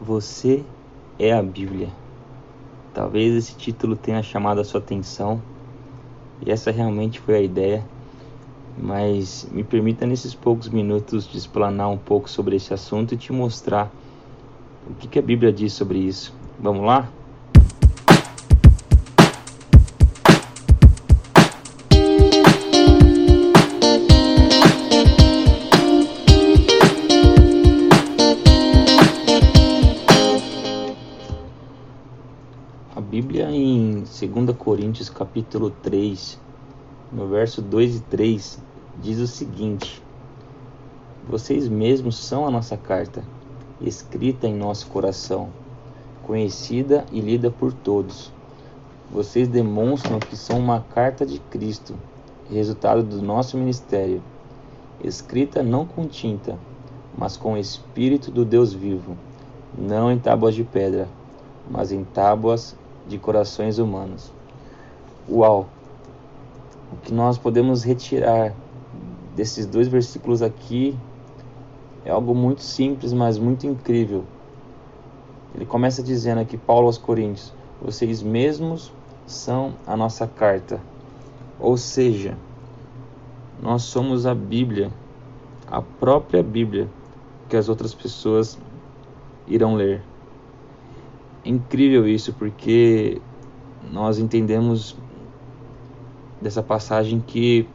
Você é a Bíblia. Talvez esse título tenha chamado a sua atenção, e essa realmente foi a ideia, mas me permita nesses poucos minutos de explanar um pouco sobre esse assunto e te mostrar o que, a Bíblia diz sobre isso. Vamos lá? 2 Coríntios capítulo 3, no verso 2 e 3, diz o seguinte: Vocês mesmos são a nossa carta, escrita em nosso coração, conhecida e lida por todos. Vocês demonstram que são uma carta de Cristo, resultado do nosso ministério, escrita não com tinta, mas com o Espírito do Deus vivo, não em tábuas de pedra, mas em tábuas de corações humanos. Uau! O que nós podemos retirar desses dois versículos aqui é algo muito simples, mas muito incrível. Ele começa dizendo aqui, Paulo aos Coríntios: Vocês mesmos são a nossa carta. Ou seja, nós somos a Bíblia, a própria Bíblia que as outras pessoas irão ler. Incrível isso porque nós entendemos dessa passagem que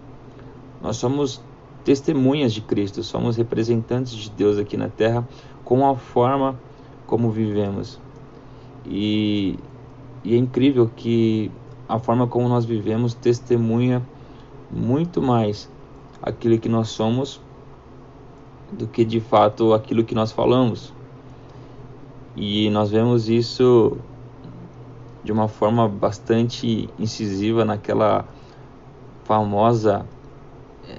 nós somos testemunhas de Cristo, somos representantes de Deus aqui na terra com a forma como vivemos. E, e é incrível que a forma como nós vivemos testemunha muito mais aquilo que nós somos do que de fato aquilo que nós falamos. E nós vemos isso de uma forma bastante incisiva naquela famosa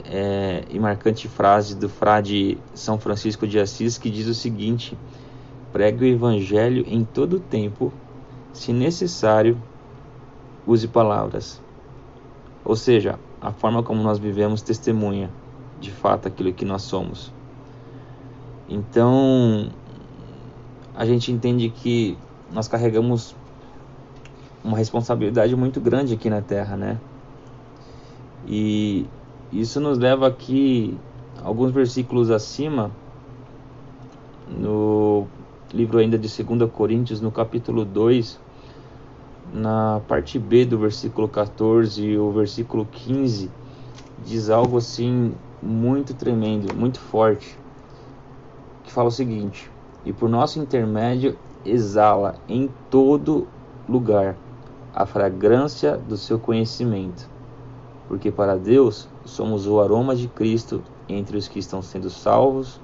é, e marcante frase do frade São Francisco de Assis que diz o seguinte: pregue o evangelho em todo o tempo, se necessário, use palavras. Ou seja, a forma como nós vivemos testemunha de fato aquilo que nós somos. Então, a gente entende que nós carregamos uma responsabilidade muito grande aqui na Terra, né? E isso nos leva aqui alguns versículos acima no livro ainda de 2 Coríntios, no capítulo 2, na parte B do versículo 14 e o versículo 15, diz algo assim muito tremendo, muito forte, que fala o seguinte: e por nosso intermédio exala em todo lugar a fragrância do seu conhecimento. Porque para Deus somos o aroma de Cristo entre os que estão sendo salvos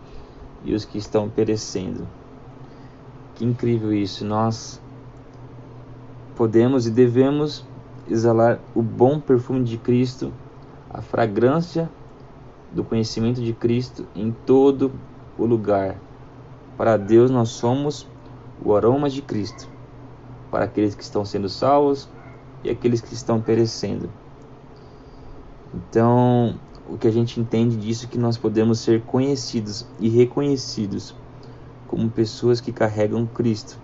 e os que estão perecendo. Que incrível isso! Nós podemos e devemos exalar o bom perfume de Cristo, a fragrância do conhecimento de Cristo em todo o lugar para Deus nós somos o aroma de Cristo, para aqueles que estão sendo salvos e aqueles que estão perecendo. Então, o que a gente entende disso é que nós podemos ser conhecidos e reconhecidos como pessoas que carregam Cristo,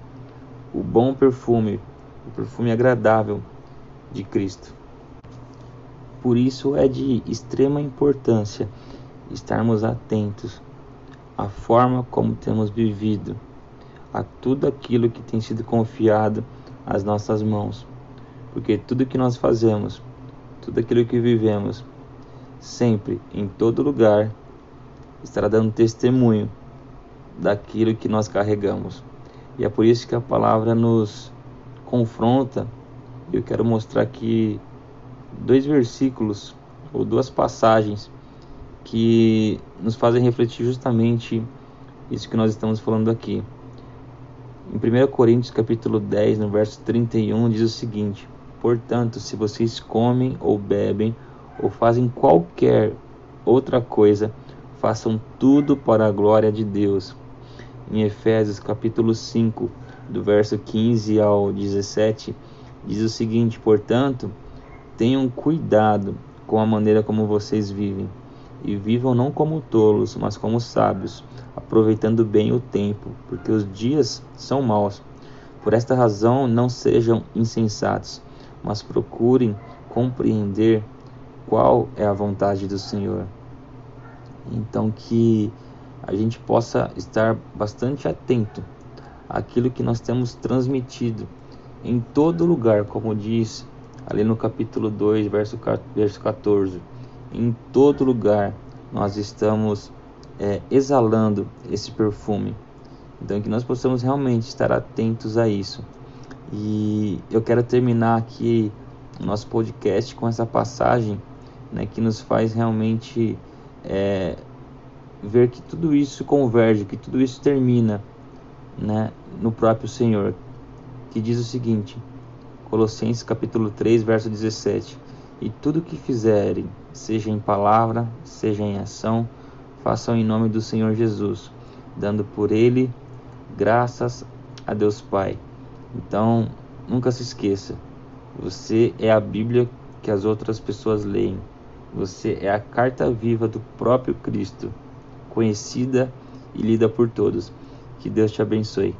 o bom perfume, o perfume agradável de Cristo. Por isso é de extrema importância estarmos atentos a forma como temos vivido, a tudo aquilo que tem sido confiado às nossas mãos. Porque tudo que nós fazemos, tudo aquilo que vivemos, sempre, em todo lugar, estará dando testemunho daquilo que nós carregamos. E é por isso que a palavra nos confronta. Eu quero mostrar aqui dois versículos ou duas passagens que nos fazem refletir justamente isso que nós estamos falando aqui. Em 1 Coríntios capítulo 10, no verso 31, diz o seguinte: Portanto, se vocês comem ou bebem ou fazem qualquer outra coisa, façam tudo para a glória de Deus. Em Efésios capítulo 5, do verso 15 ao 17, diz o seguinte: Portanto, tenham cuidado com a maneira como vocês vivem e vivam não como tolos, mas como sábios, aproveitando bem o tempo, porque os dias são maus. Por esta razão, não sejam insensatos, mas procurem compreender qual é a vontade do Senhor. Então, que a gente possa estar bastante atento àquilo que nós temos transmitido em todo lugar, como diz ali no capítulo 2, verso 14. Em todo lugar nós estamos é, exalando esse perfume. Então, que nós possamos realmente estar atentos a isso. E eu quero terminar aqui o nosso podcast com essa passagem né, que nos faz realmente é, ver que tudo isso converge, que tudo isso termina né, no próprio Senhor, que diz o seguinte, Colossenses capítulo 3, verso 17: E tudo que fizerem, seja em palavra, seja em ação, façam em nome do Senhor Jesus, dando por ele graças a Deus Pai. Então, nunca se esqueça, você é a Bíblia que as outras pessoas leem. Você é a carta viva do próprio Cristo conhecida e lida por todos. Que Deus te abençoe.